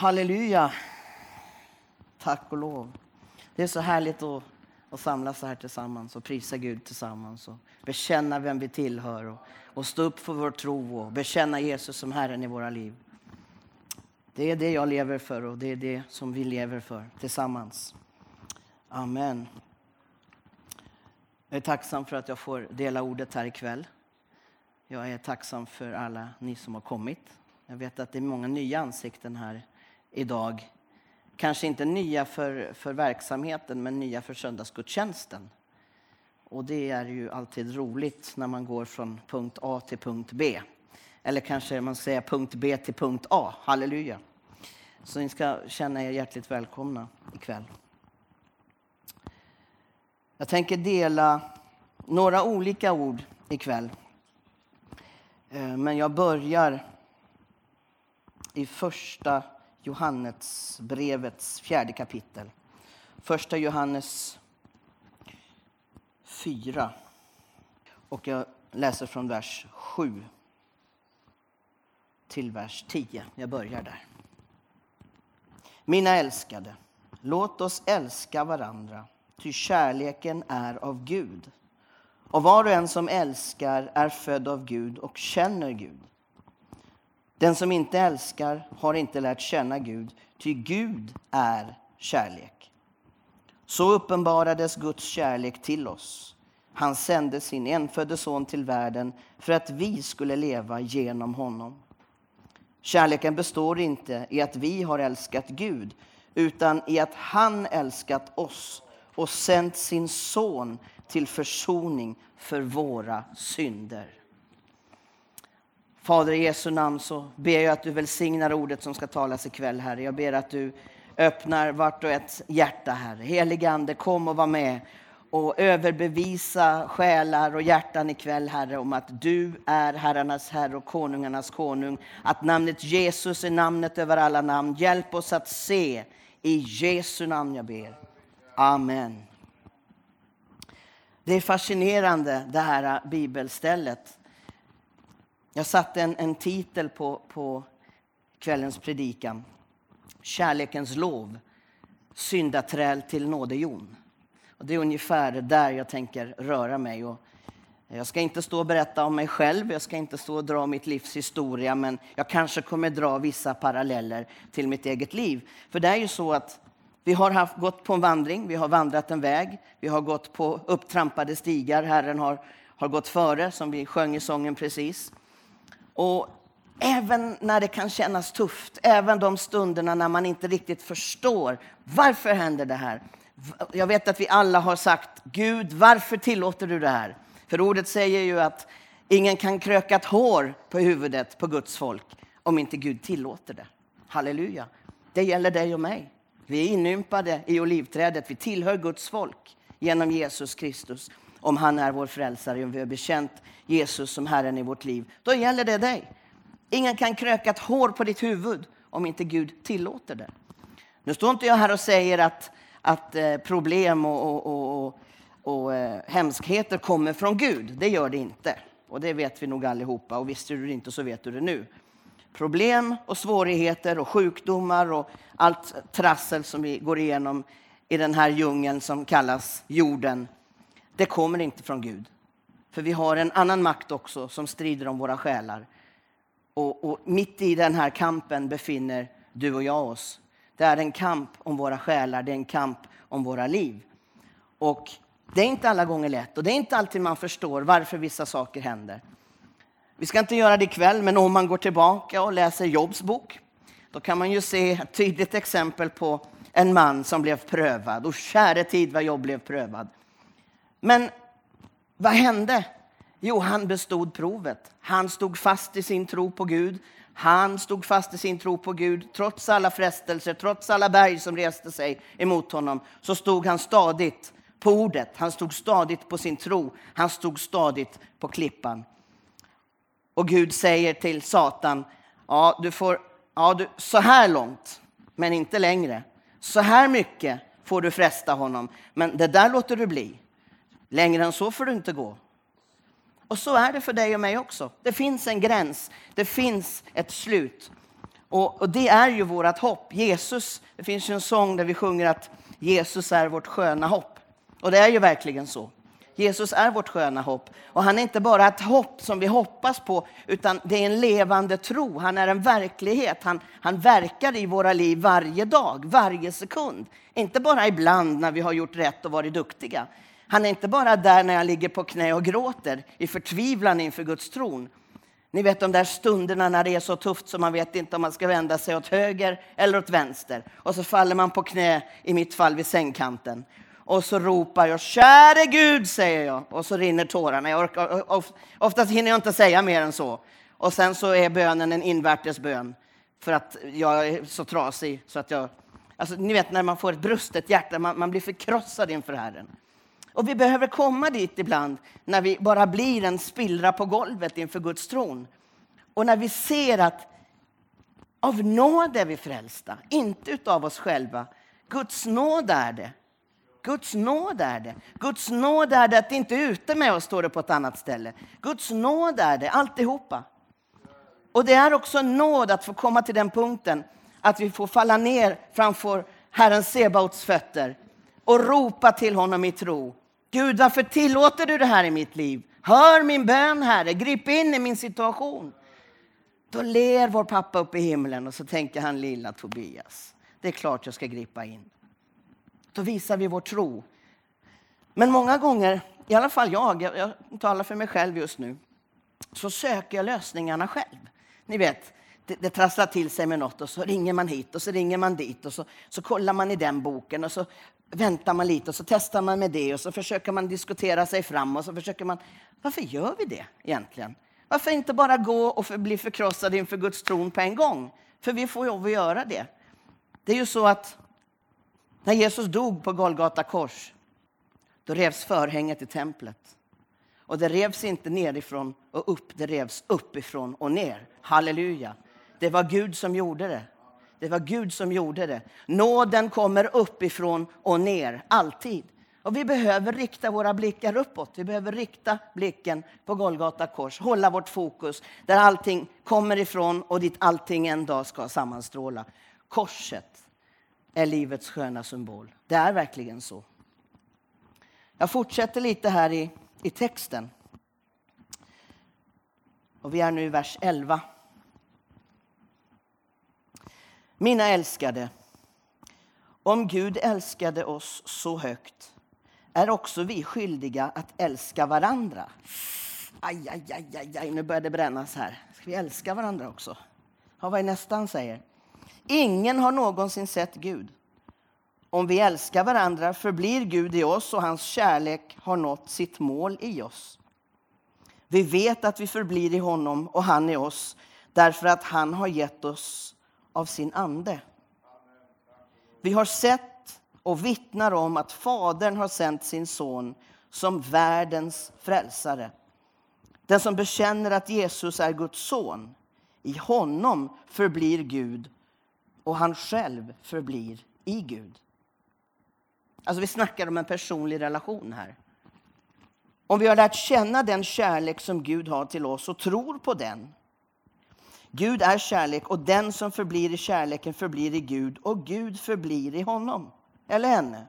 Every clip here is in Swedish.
Halleluja. Tack och lov. Det är så härligt att, att samlas så här tillsammans och prisa Gud tillsammans och bekänna vem vi tillhör och, och stå upp för vår tro och bekänna Jesus som Herren i våra liv. Det är det jag lever för och det är det som vi lever för tillsammans. Amen. Jag är tacksam för att jag får dela ordet här ikväll. Jag är tacksam för alla ni som har kommit. Jag vet att det är många nya ansikten här idag. Kanske inte nya för, för verksamheten, men nya för söndagsgudstjänsten. Och det är ju alltid roligt när man går från punkt A till punkt B. Eller kanske man säger punkt B till punkt A. Halleluja. Så ni ska känna er hjärtligt välkomna ikväll. Jag tänker dela några olika ord ikväll. Eh, men jag börjar i första Johannesbrevets fjärde kapitel. Första Johannes 4. Och jag läser från vers 7 till vers 10. Jag börjar där. Mina älskade, låt oss älska varandra, ty kärleken är av Gud. Och var och en som älskar är född av Gud och känner Gud. Den som inte älskar har inte lärt känna Gud, ty Gud är kärlek. Så uppenbarades Guds kärlek till oss. Han sände sin enfödde son till världen för att vi skulle leva genom honom. Kärleken består inte i att vi har älskat Gud, utan i att han älskat oss och sänt sin son till försoning för våra synder. Fader, i Jesu namn så ber jag att du välsignar ordet som ska talas ikväll, Herre. Jag ber att du öppnar vart och ett hjärta, Herre. Helige Ande, kom och var med och överbevisa själar och hjärtan ikväll, Herre, om att du är herrarnas Herre och konungarnas konung. Att namnet Jesus är namnet över alla namn. Hjälp oss att se. I Jesu namn jag ber. Amen. Det är fascinerande det här bibelstället. Jag satte en, en titel på, på kvällens predikan. Kärlekens lov, syndaträl till nådejon. Och det är ungefär där jag tänker röra mig. Och jag ska inte stå och berätta om mig själv, jag ska inte stå och dra mitt livs historia, men jag kanske kommer dra vissa paralleller till mitt eget liv. För det är ju så att vi har haft, gått på en vandring, vi har vandrat en väg, vi har gått på upptrampade stigar. Herren har, har gått före, som vi sjöng i sången precis. Och även när det kan kännas tufft, även de stunderna när man inte riktigt förstår varför händer det här. Jag vet att vi alla har sagt, Gud, varför tillåter du det här? För ordet säger ju att ingen kan kröka ett hår på huvudet på Guds folk om inte Gud tillåter det. Halleluja. Det gäller dig och mig. Vi är inympade i olivträdet. Vi tillhör Guds folk genom Jesus Kristus. Om han är vår frälsare om vi har bekänt Jesus som Herren i vårt liv, då gäller det dig. Ingen kan kröka ett hår på ditt huvud om inte Gud tillåter det. Nu står inte jag här och säger att, att eh, problem och, och, och, och, och eh, hemskheter kommer från Gud. Det gör det inte. Och det vet vi nog allihopa. Och visste du det inte så vet du det nu problem och svårigheter och sjukdomar och allt trassel som vi går igenom i den här djungeln som kallas jorden, det kommer inte från Gud. För vi har en annan makt också som strider om våra själar. Och, och mitt i den här kampen befinner du och jag oss. Det är en kamp om våra själar, det är en kamp om våra liv. Och det är inte alla gånger lätt och det är inte alltid man förstår varför vissa saker händer. Vi ska inte göra det ikväll, men om man går tillbaka och läser Jobs bok, då kan man ju se ett tydligt exempel på en man som blev prövad. Och käre tid vad Jobb blev prövad. Men vad hände? Jo, han bestod provet. Han stod fast i sin tro på Gud. Han stod fast i sin tro på Gud. Trots alla frestelser, trots alla berg som reste sig emot honom, så stod han stadigt på ordet. Han stod stadigt på sin tro. Han stod stadigt på klippan. Och Gud säger till Satan, ja, du får, ja, du, så här långt, men inte längre. Så här mycket får du fresta honom, men det där låter du bli. Längre än så får du inte gå. Och så är det för dig och mig också. Det finns en gräns, det finns ett slut. Och, och, det är ju vårt hopp. Jesus, det finns ju en sång där vi sjunger att Jesus är vårt sköna hopp. Och det är ju verkligen så. Jesus är vårt sköna hopp. Och han är inte bara ett hopp som vi hoppas på, utan det är en levande tro. Han är en verklighet. Han, han verkar i våra liv varje dag, varje sekund. Inte bara ibland när vi har gjort rätt och varit duktiga. Han är inte bara där när jag ligger på knä och gråter i förtvivlan inför Guds tron. Ni vet de där stunderna när det är så tufft så man vet inte om man ska vända sig åt höger eller åt vänster. Och så faller man på knä, i mitt fall vid sängkanten. Och så ropar jag käre Gud, säger jag. Och så rinner tårarna. Jag orkar, oftast hinner jag inte säga mer än så. Och sen så är bönen en invärtes bön. För att jag är så trasig så att jag... Alltså, ni vet när man får ett brustet hjärta, man, man blir förkrossad inför Herren. Och vi behöver komma dit ibland när vi bara blir en spillra på golvet inför Guds tron. Och när vi ser att av nåd är vi frälsta, inte utav oss själva. Guds nåd är det. Guds nåd är det. Guds nåd är det att det inte är ute med oss, står det på ett annat ställe. Guds nåd är det, alltihopa. Och det är också en nåd att få komma till den punkten att vi får falla ner framför Herren Sebaots fötter och ropa till honom i tro. Gud, varför tillåter du det här i mitt liv? Hör min bön, Herre. Grip in i min situation. Då ler vår pappa upp i himlen och så tänker han, lilla Tobias, det är klart jag ska gripa in. Då visar vi vår tro. Men många gånger, i alla fall jag, jag, jag talar för mig själv just nu, så söker jag lösningarna själv. Ni vet, det, det trasslar till sig med något och så ringer man hit och så ringer man dit och så, så kollar man i den boken och så väntar man lite och så testar man med det och så försöker man diskutera sig fram och så försöker man... Varför gör vi det egentligen? Varför inte bara gå och för, bli förkrossad inför Guds tron på en gång? För vi får lov att göra det. Det är ju så att när Jesus dog på Golgata kors, då revs förhänget i templet. Och det revs inte nerifrån och upp, det revs uppifrån och ner. Halleluja. Det var Gud som gjorde det. Det var Gud som gjorde det. Nåden kommer uppifrån och ner, alltid. Och vi behöver rikta våra blickar uppåt. Vi behöver rikta blicken på Golgata kors, hålla vårt fokus där allting kommer ifrån och dit allting en dag ska sammanstråla. Korset är livets sköna symbol. Det är verkligen så. Jag fortsätter lite här i, i texten. Och vi är nu i vers 11. Mina älskade, om Gud älskade oss så högt är också vi skyldiga att älska varandra. Aj, aj, aj, aj, aj. nu börjar det brännas här. Ska vi älska varandra också? Ja, vad är nästa han säger? Ingen har någonsin sett Gud. Om vi älskar varandra förblir Gud i oss och hans kärlek har nått sitt mål i oss. Vi vet att vi förblir i honom och han i oss därför att han har gett oss av sin ande. Vi har sett och vittnar om att Fadern har sänt sin son som världens frälsare. Den som bekänner att Jesus är Guds son, i honom förblir Gud och han själv förblir i Gud. Alltså vi snackar om en personlig relation här. Om vi har lärt känna den kärlek som Gud har till oss och tror på den Gud är kärlek och den som förblir i kärleken förblir i Gud och Gud förblir i honom eller henne.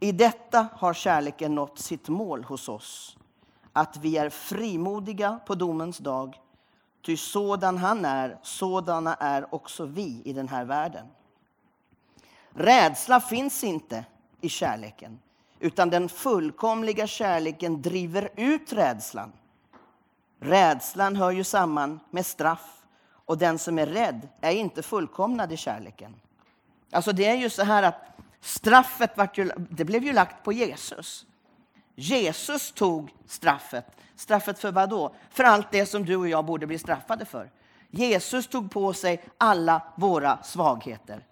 I detta har kärleken nått sitt mål hos oss, att vi är frimodiga på domens dag, ty sådan han är, sådana är också vi i den här världen. Rädsla finns inte i kärleken, utan den fullkomliga kärleken driver ut rädslan. Rädslan hör ju samman med straff och den som är rädd är inte fullkomnad i kärleken. Alltså det är ju så här att straffet vart ju, det blev ju lagt på Jesus. Jesus tog straffet. Straffet för vad då? För allt det som du och jag borde bli straffade för. Jesus tog på sig alla våra svagheter.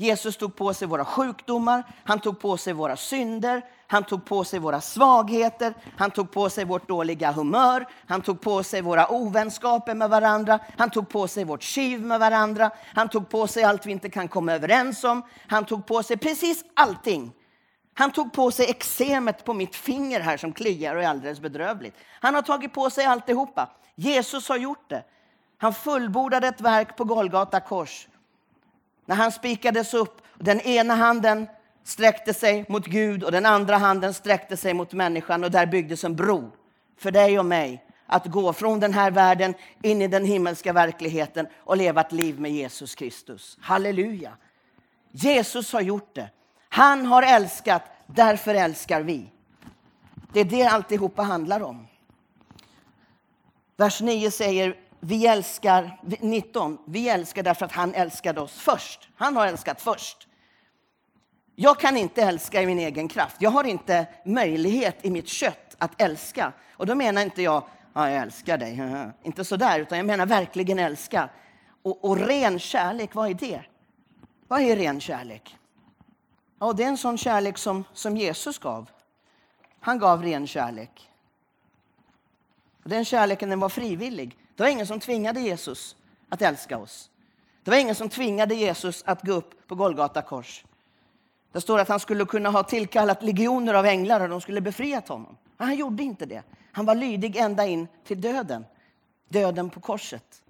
Jesus tog på sig våra sjukdomar, han tog på sig våra synder, han tog på sig våra svagheter, han tog på sig vårt dåliga humör, han tog på sig våra ovänskaper med varandra, han tog på sig vårt kiv med varandra, han tog på sig allt vi inte kan komma överens om, han tog på sig precis allting. Han tog på sig eksemet på mitt finger här som kliar och är alldeles bedrövligt. Han har tagit på sig alltihopa. Jesus har gjort det. Han fullbordade ett verk på Golgata kors. När han spikades upp, den ena handen sträckte sig mot Gud och den andra handen sträckte sig mot människan och där byggdes en bro för dig och mig att gå från den här världen in i den himmelska verkligheten och leva ett liv med Jesus Kristus. Halleluja! Jesus har gjort det. Han har älskat, därför älskar vi. Det är det alltihopa handlar om. Vers 9 säger vi älskar, 19, vi älskar därför att han älskade oss först. Han har älskat först. Jag kan inte älska i min egen kraft. Jag har inte möjlighet i mitt kött att älska. Och då menar inte jag, ja, jag älskar dig, inte så där, utan jag menar verkligen älska. Och, och ren kärlek, vad är det? Vad är ren kärlek? Ja, det är en sån kärlek som, som Jesus gav. Han gav ren kärlek. Och den kärleken den var frivillig. Det var ingen som tvingade Jesus att älska oss. Det var ingen som tvingade Jesus att gå upp på Golgata kors. Det står att han skulle kunna ha tillkallat legioner av änglar och de skulle befriat honom. Men han gjorde inte det. Han var lydig ända in till döden. Döden på korset.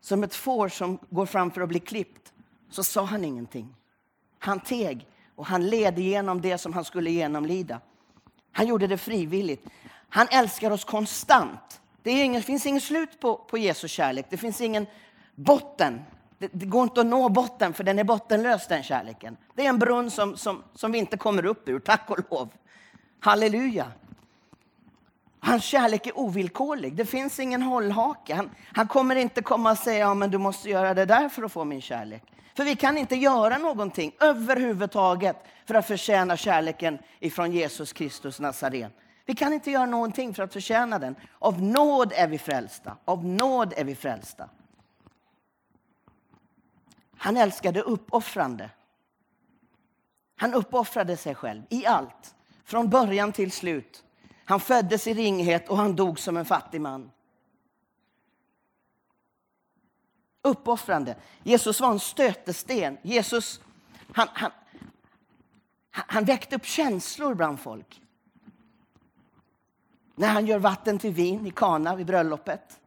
Som ett får som går fram för att bli klippt så sa han ingenting. Han teg och han led igenom det som han skulle genomlida. Han gjorde det frivilligt. Han älskar oss konstant. Det, ingen, finns inget slut på, på Jesu kärlek. Det finns ingen botten. Det, det, går inte att nå botten, för den är bottenlös, den kärleken. Det är en brunn som, som, som vi inte kommer upp ur, tack och lov. Halleluja. Hans kärlek är ovillkorlig. Det finns ingen hållhake. Han, han kommer inte komma och säga ja, du måste göra det där för att få min kärlek. För vi kan inte göra någonting överhuvudtaget för att förtjäna kärleken ifrån Jesus Kristus Nazaren. Vi kan inte göra någonting för att förtjäna den. Av nåd är vi frälsta. Av nåd är vi frälsta. Han älskade uppoffrande. Han uppoffrade sig själv i allt, från början till slut. Han föddes i ringhet och han dog som en fattig man. Uppoffrande. Jesus var en stötesten. Jesus han, han, han väckte upp känslor bland folk. När han gör vatten till vin i Kana vid bröllopet.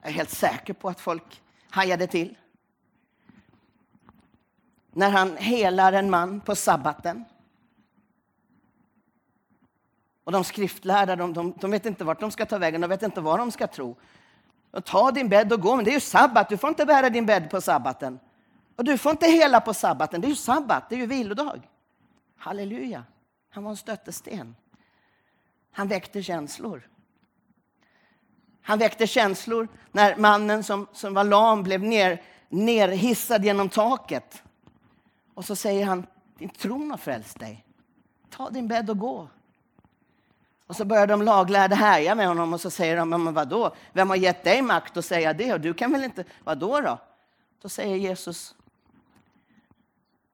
Jag är helt säker på att folk hajade till. När han helar en man på sabbaten. Och de skriftlärda de, de, de, vet inte vart de ska ta vägen, de vet inte vad de ska tro. Och ta din bädd och gå, men det är ju sabbat, du får inte bära din bädd på sabbaten. Och du får inte hela på sabbaten, det är ju sabbat, det är ju vilodag. Halleluja, han var en stötesten. Han väckte känslor. Han väckte känslor när mannen som, som var lam blev ner, nerhissad genom taket. Och så säger han, din tron har frälst dig. Ta din bädd och gå. Och så börjar de laglärda härja med honom och så säger de, men vadå? Vem har gett dig makt att säga det? Och du kan väl inte, vadå då? Då säger Jesus,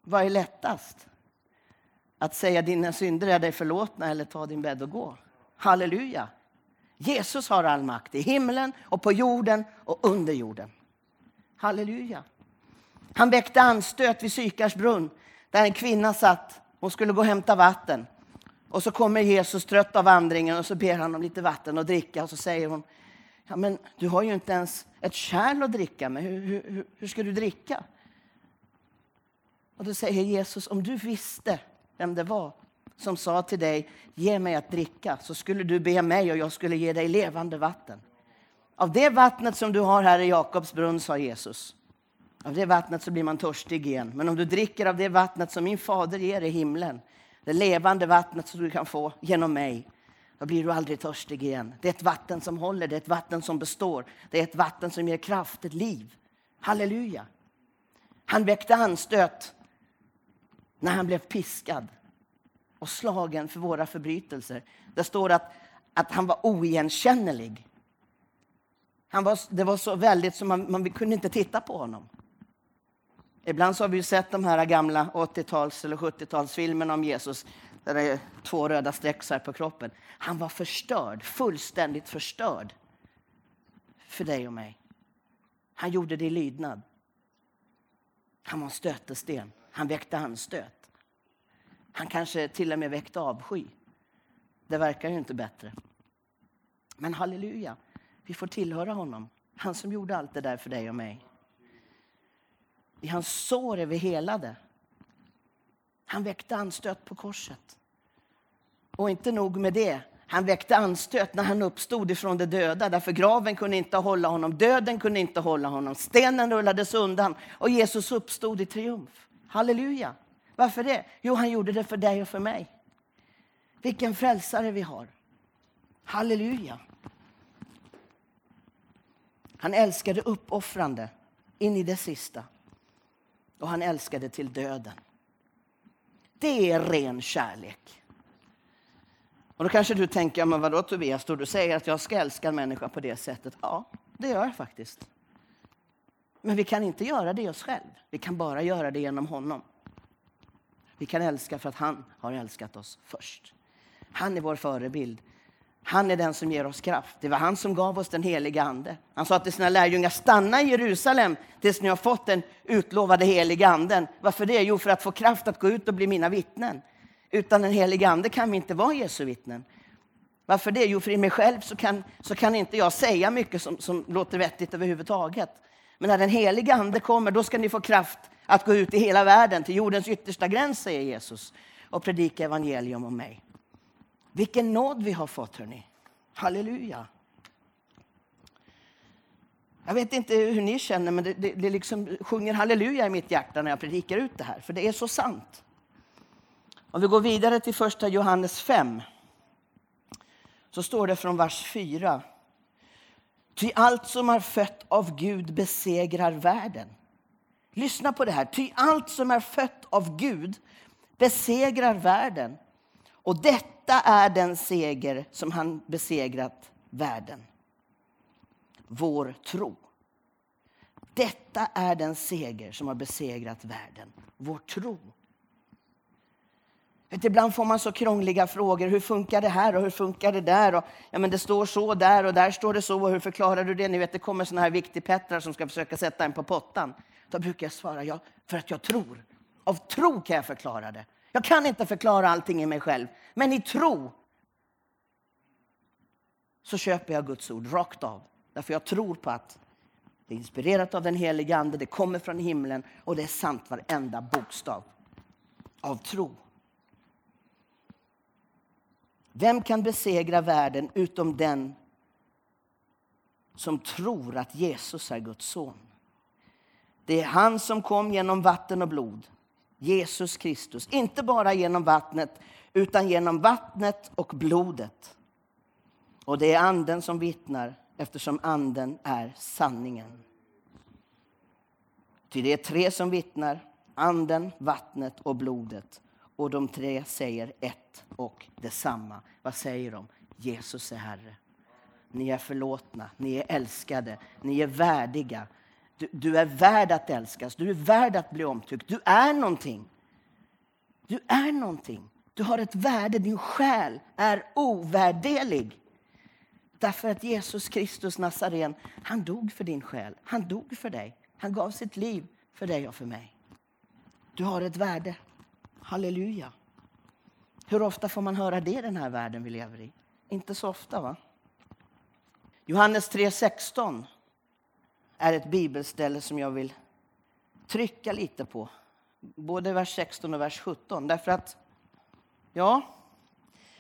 vad är lättast? Att säga dina synder är dig förlåtna eller ta din bädd och gå? Halleluja! Jesus har all makt i himlen och på jorden och under jorden. Halleluja! Han väckte anstöt vid Sykars brunn där en kvinna satt. Hon skulle gå och hämta vatten. Och så kommer Jesus trött av vandringen och så ber han om lite vatten att dricka och så säger hon Ja, men du har ju inte ens ett kärl att dricka med. Hur, hur, hur ska du dricka? Och då säger Jesus, om du visste vem det var som sa till dig, ge mig att dricka, så skulle du be mig och jag skulle ge dig levande vatten. Av det vattnet som du har här i Jakobs brunn, sa Jesus, av det vattnet så blir man törstig igen. Men om du dricker av det vattnet som min fader ger i himlen, det levande vattnet som du kan få genom mig, då blir du aldrig törstig igen. Det är ett vatten som håller, det är ett vatten som består. Det är ett vatten som ger kraft, ett liv. Halleluja! Han väckte anstöt när han blev piskad och slagen för våra förbrytelser. Det står att, att han var oigenkännlig. Han var, det var så väldigt så man, man kunde inte titta på honom. Ibland så har vi sett de här gamla 80-tals eller 70-talsfilmerna om Jesus där det är två röda streck så på kroppen. Han var förstörd, fullständigt förstörd för dig och mig. Han gjorde det i lydnad. Han var en stötesten. Han väckte anstöt. Han kanske till och med väckte avsky. Det verkar ju inte bättre. Men halleluja, vi får tillhöra honom. Han som gjorde allt det där för dig och mig. I hans sår är vi helade. Han väckte anstöt på korset. Och inte nog med det, han väckte anstöt när han uppstod ifrån de döda, därför graven kunde inte hålla honom, döden kunde inte hålla honom, stenen rullades undan och Jesus uppstod i triumf. Halleluja! Varför det? Jo, han gjorde det för dig och för mig. Vilken frälsare vi har. Halleluja! Han älskade uppoffrande in i det sista. Och han älskade till döden. Det är ren kärlek. Och då kanske du tänker, men vadå Tobias, du säger att jag ska älska en människa på det sättet. Ja, det gör jag faktiskt. Men vi kan inte göra det oss själv. Vi kan bara göra det genom honom. Vi kan älska för att han har älskat oss först. Han är vår förebild. Han är den som ger oss kraft. Det var han som gav oss den heliga Ande. Han sa till sina lärjungar, stanna i Jerusalem tills ni har fått den utlovade heliga Anden. Varför det? Jo, för att få kraft att gå ut och bli mina vittnen. Utan den heliga Ande kan vi inte vara Jesu vittnen. Varför det? Jo, för i mig själv så kan, så kan inte jag säga mycket som, som låter vettigt överhuvudtaget. Men när den heliga Ande kommer, då ska ni få kraft att gå ut i hela världen, till jordens yttersta gräns, säger Jesus, och predika evangelium om mig. Vilken nåd vi har fått, hörni. Halleluja. Jag vet inte hur ni känner, men det, det, det liksom sjunger halleluja i mitt hjärta när jag predikar ut det här, för det är så sant. Om vi går vidare till första Johannes 5, så står det från vers 4. Ty allt som är fött av Gud besegrar världen. Lyssna på det här. Ty allt som är fött av Gud besegrar världen. Och detta är den seger som han besegrat världen. Vår tro. Detta är den seger som har besegrat världen. Vår tro. Vet, ibland får man så krångliga frågor. Hur funkar det här och hur funkar det där? Och, ja, men det står så där och där står det så. Och hur förklarar du det? Ni vet, det kommer såna här viktigpettrar som ska försöka sätta en på pottan. Då brukar jag svara ja, för att jag tror. Av tro kan jag förklara det. Jag kan inte förklara allting i mig själv, men i tro så köper jag Guds ord rakt av. Därför jag tror på att det är inspirerat av den helige Ande, det kommer från himlen och det är sant varenda bokstav. Av tro. Vem kan besegra världen utom den som tror att Jesus är Guds son? Det är han som kom genom vatten och blod. Jesus Kristus. Inte bara genom vattnet, utan genom vattnet och blodet. Och det är Anden som vittnar, eftersom Anden är sanningen. Ty det är tre som vittnar, Anden, vattnet och blodet. Och de tre säger ett och detsamma. Vad säger de? Jesus är Herre. Ni är förlåtna, ni är älskade, ni är värdiga, du, du, är värd att älskas, du är värd att bli omtyckt. Du är någonting. Du är någonting. Du har ett värde, din själ är ovärderlig. Därför att Jesus Kristus Nazaren, han dog för din själ. Han dog för dig. Han gav sitt liv för dig och för mig. Du har ett värde. Halleluja. Hur ofta får man höra det i den här världen vi lever i? Inte så ofta, va? Johannes 3.16 är ett bibelställe som jag vill trycka lite på. Både vers 16 och vers 17. Därför att, ja,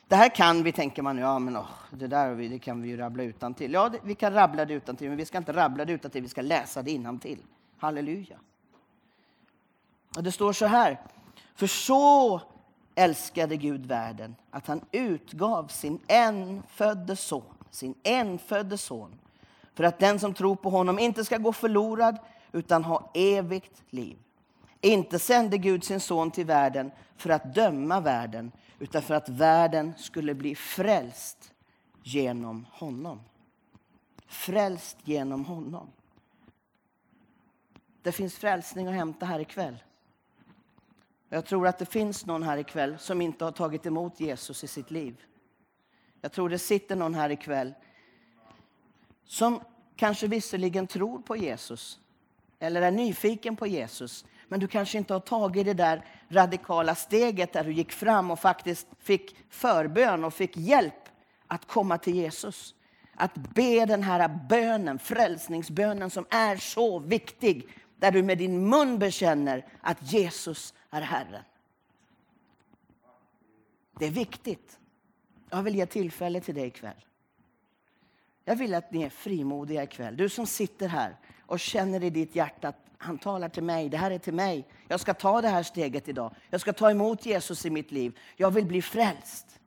det här kan vi, tänker man, ja men oh, det där det kan vi ju rabbla utan till. Ja, det, vi kan rabbla det utan till, men vi ska inte rabbla det utan till, vi ska läsa det innan till. Halleluja. Och det står så här, för så älskade Gud världen att han utgav sin enfödde son, sin enfödde son, för att den som tror på honom inte ska gå förlorad utan ha evigt liv. Inte sände Gud sin son till världen för att döma världen utan för att världen skulle bli frälst genom honom. Frälst genom honom. Det finns frälsning att hämta här ikväll. Jag tror att det finns någon här ikväll som inte har tagit emot Jesus i sitt liv. Jag tror det sitter någon här ikväll som kanske visserligen tror på Jesus eller är nyfiken på Jesus, men du kanske inte har tagit det där radikala steget där du gick fram och faktiskt fick förbön och fick hjälp att komma till Jesus. att be den här bönen, frälsningsbönen som är så viktig. Där du med din mun bekänner att Jesus är Herren. Det är viktigt. Jag vill ge tillfälle till dig ikväll. Jag vill att ni är frimodiga ikväll. Du som sitter här och känner i ditt hjärta att han talar till mig, det här är till mig. Jag ska ta det här steget idag. Jag ska ta emot Jesus i mitt liv. Jag vill bli frälst.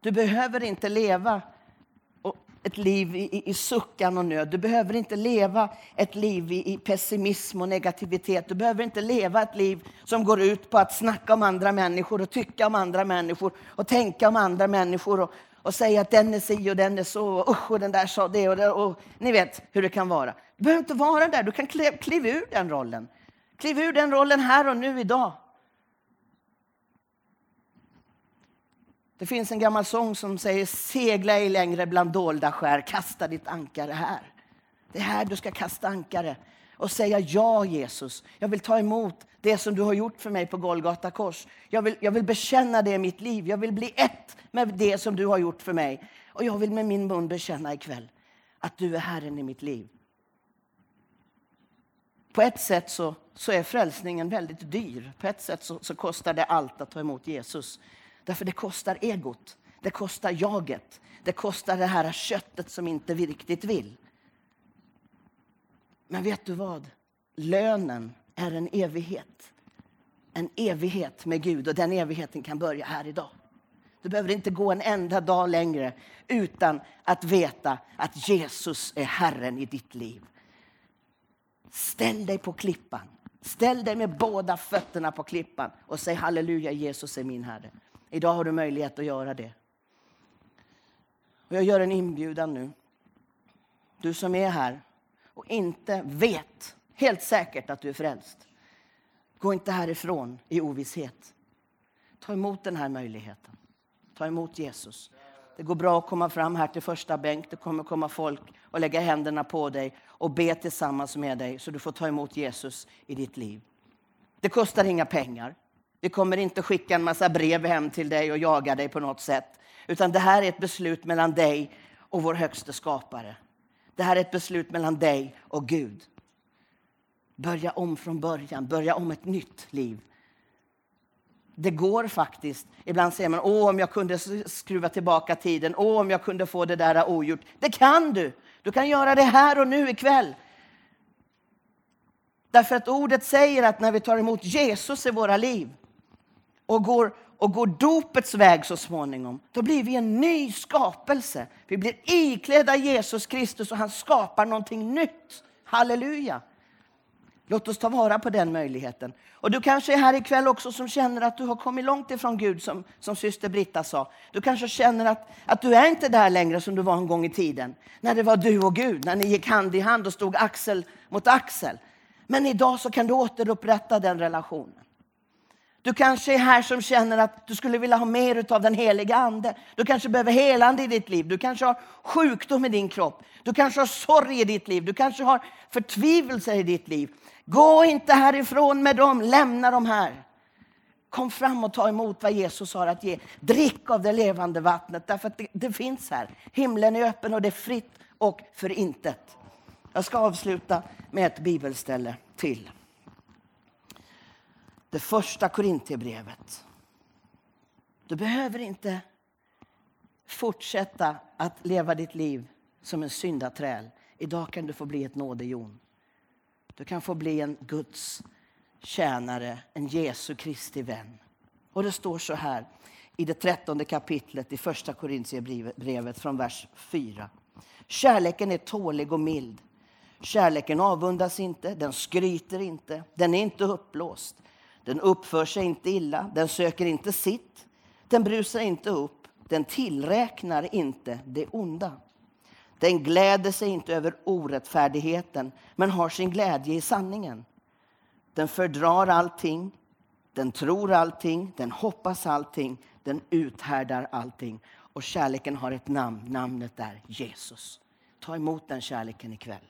Du behöver inte leva ett liv i, i suckan och nöd. Du behöver inte leva ett liv i, i, pessimism och negativitet. Du behöver inte leva ett liv som går ut på att snacka om andra människor och tycka om andra människor och tänka om andra människor och, och säga att den är si och den är så och usch och den där sa det och, det och ni vet hur det kan vara. Du behöver inte vara där. Du kan kliva ur den rollen. Kliv ur den rollen här och nu idag. Det finns en gammal sång som säger segla ej längre bland dolda skär, kasta ditt ankare här. Det är här du ska kasta ankare och säga ja Jesus. Jag vill ta emot det som du har gjort för mig på Golgata kors. Jag vill, jag vill bekänna det i mitt liv. Jag vill bli ett med det som du har gjort för mig. Och jag vill med min mun bekänna ikväll att du är Herren i mitt liv. På ett sätt så, så är frälsningen väldigt dyr. På ett sätt så, så kostar det allt att ta emot Jesus. Därför det kostar egot, det kostar jaget, det kostar det här köttet som inte vi riktigt vill. Men vet du vad? Lönen är en evighet. En evighet med Gud och den evigheten kan börja här idag. Du behöver inte gå en enda dag längre utan att veta att Jesus är Herren i ditt liv. Ställ dig på klippan. Ställ dig med båda fötterna på klippan och säg halleluja, Jesus är min Herre. Idag har du möjlighet att göra det. Och jag gör en inbjudan nu. Du som är här och inte vet helt säkert att du är frälst. Gå inte härifrån i ovisshet. Ta emot den här möjligheten. Ta emot Jesus. Det går bra att komma fram här till första bänk. Det kommer komma folk och lägga händerna på dig och be tillsammans med dig så du får ta emot Jesus i ditt liv. Det kostar inga pengar. Vi kommer inte skicka en massa brev hem till dig och jaga dig på något sätt. Utan det här är ett beslut mellan dig och vår högste skapare. Det här är ett beslut mellan dig och Gud. Börja om från början, börja om ett nytt liv. Det går faktiskt. Ibland säger man, åh om jag kunde skruva tillbaka tiden, åh om jag kunde få det där ogjort. Det kan du! Du kan göra det här och nu ikväll. Därför att ordet säger att när vi tar emot Jesus i våra liv, och går, och går dopets väg så småningom, då blir vi en ny skapelse. Vi blir iklädda Jesus Kristus och han skapar någonting nytt. Halleluja! Låt oss ta vara på den möjligheten. Och du kanske är här ikväll också som känner att du har kommit långt ifrån Gud, som, som syster Britta sa. Du kanske känner att, att du är inte där längre som du var en gång i tiden. När det var du och Gud, när ni gick hand i hand och stod axel mot axel. Men idag så kan du återupprätta den relationen. Du kanske är här som känner att du skulle vilja ha mer av den heliga Ande. Du kanske behöver helande i ditt liv. Du kanske har sjukdom i din kropp. Du kanske har sorg i ditt liv. Du kanske har förtvivelse i ditt liv. Gå inte härifrån med dem. Lämna dem här. Kom fram och ta emot vad Jesus har att ge. Drick av det levande vattnet, därför att det, det finns här. Himlen är öppen och det är fritt och för intet. Jag ska avsluta med ett bibelställe till det första Korintierbrevet. Du behöver inte fortsätta att leva ditt liv som en syndaträl. Idag kan du få bli ett nådejon. Du kan få bli en Guds tjänare, en Jesu Kristi vän. Och det står så här i det trettonde kapitlet i första Korintierbrevet från vers 4. Kärleken är tålig och mild. Kärleken avundas inte, den skryter inte, den är inte uppblåst. Den uppför sig inte illa, den söker inte sitt, den brusar inte upp, den tillräknar inte det onda. Den gläder sig inte över orättfärdigheten, men har sin glädje i sanningen. Den fördrar allting, den tror allting, den hoppas allting, den uthärdar allting. Och kärleken har ett namn, namnet är Jesus. Ta emot den kärleken ikväll.